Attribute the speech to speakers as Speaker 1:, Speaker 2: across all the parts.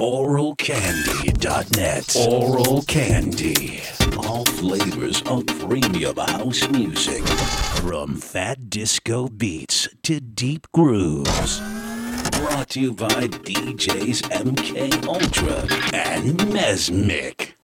Speaker 1: oralcandy.net. Oral Candy. All flavors of premium house music. From fat disco beats to deep grooves. Brought to you by DJs MK Ultra and Mesmic.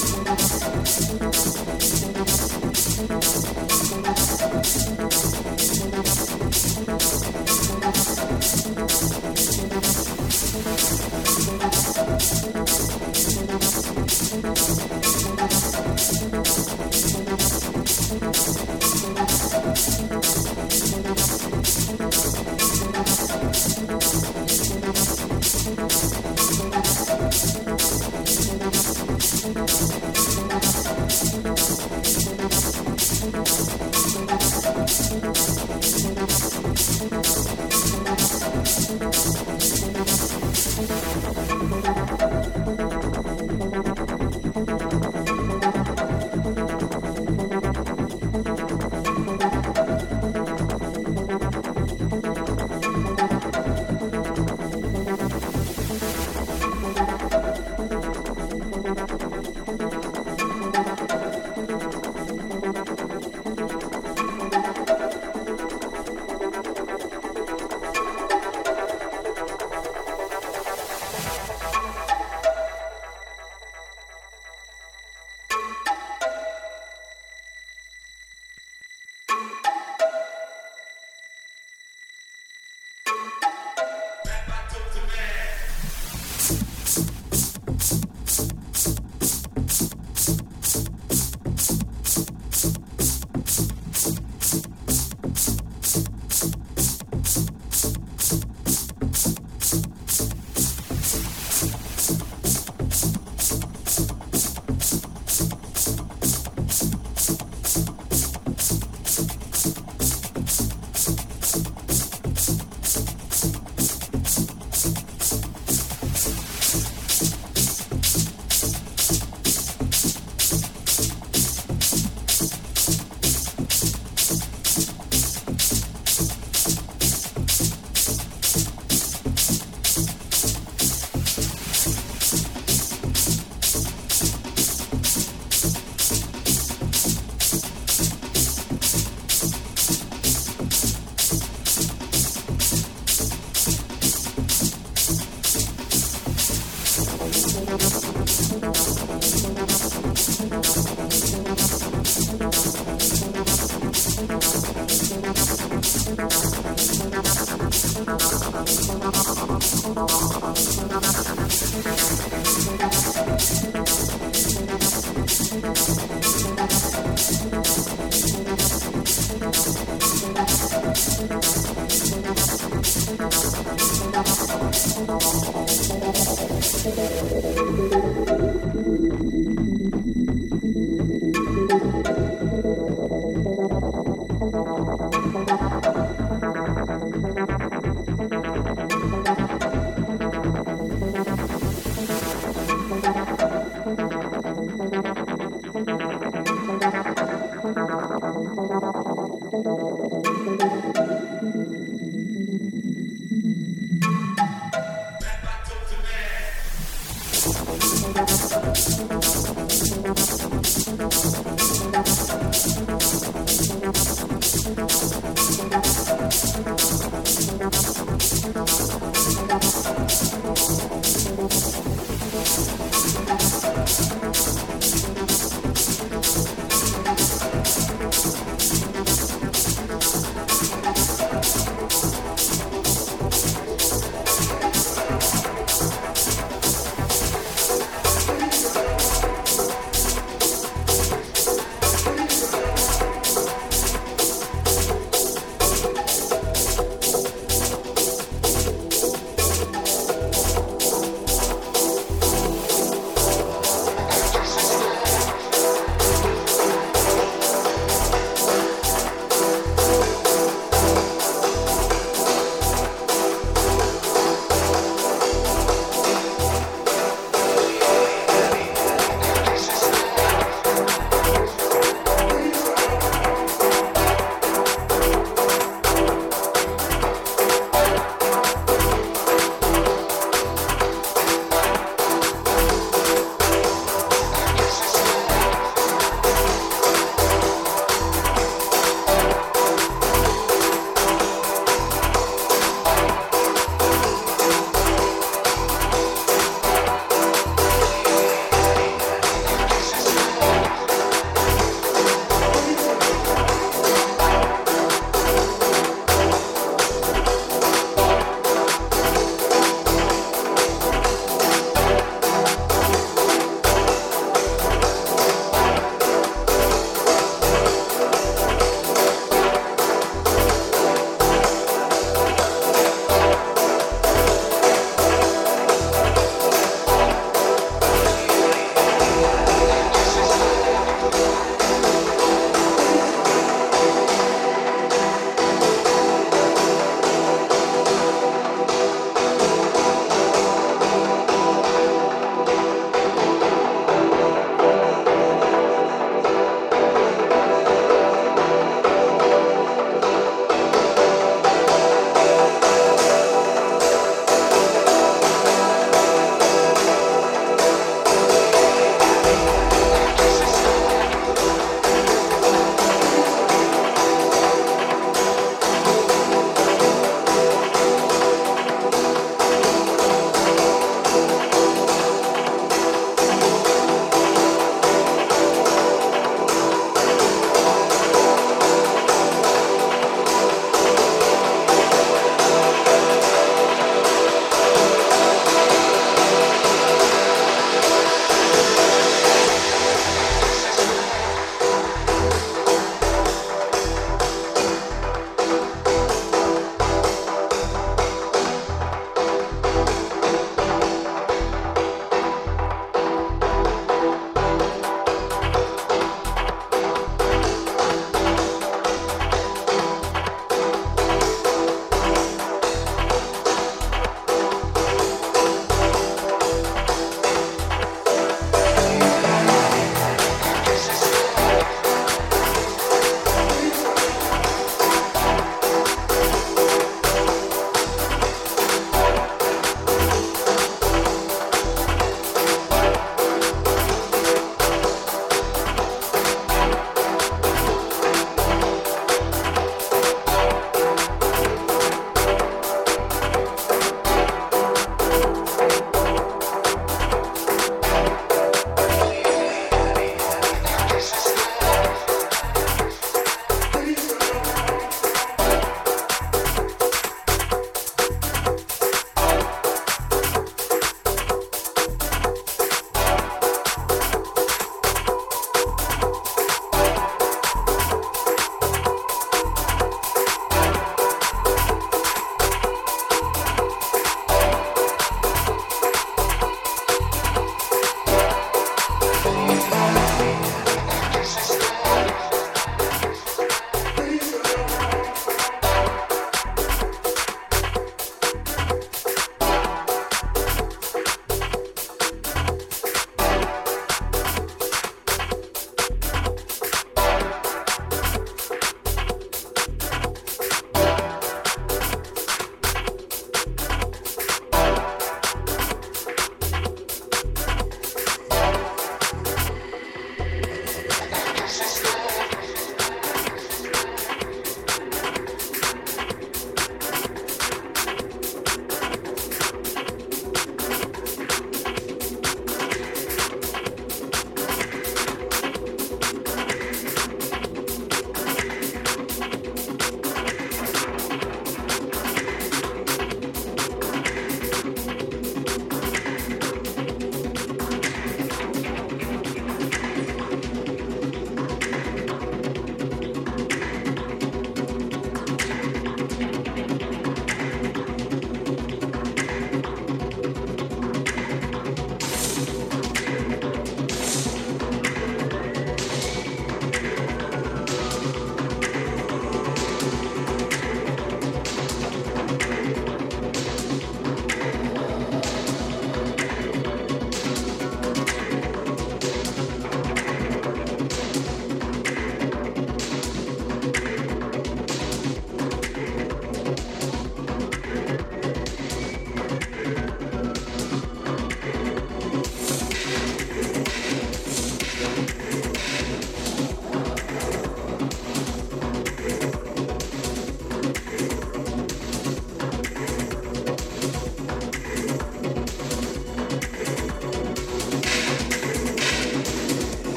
Speaker 1: Thank you.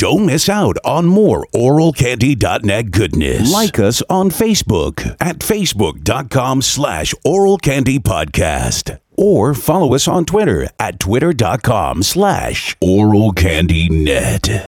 Speaker 1: Don't miss out on more oralcandy.net goodness. Like us on Facebook at facebook.com slash oralcandypodcast. Or follow us on Twitter at twitter.com slash oralcandynet.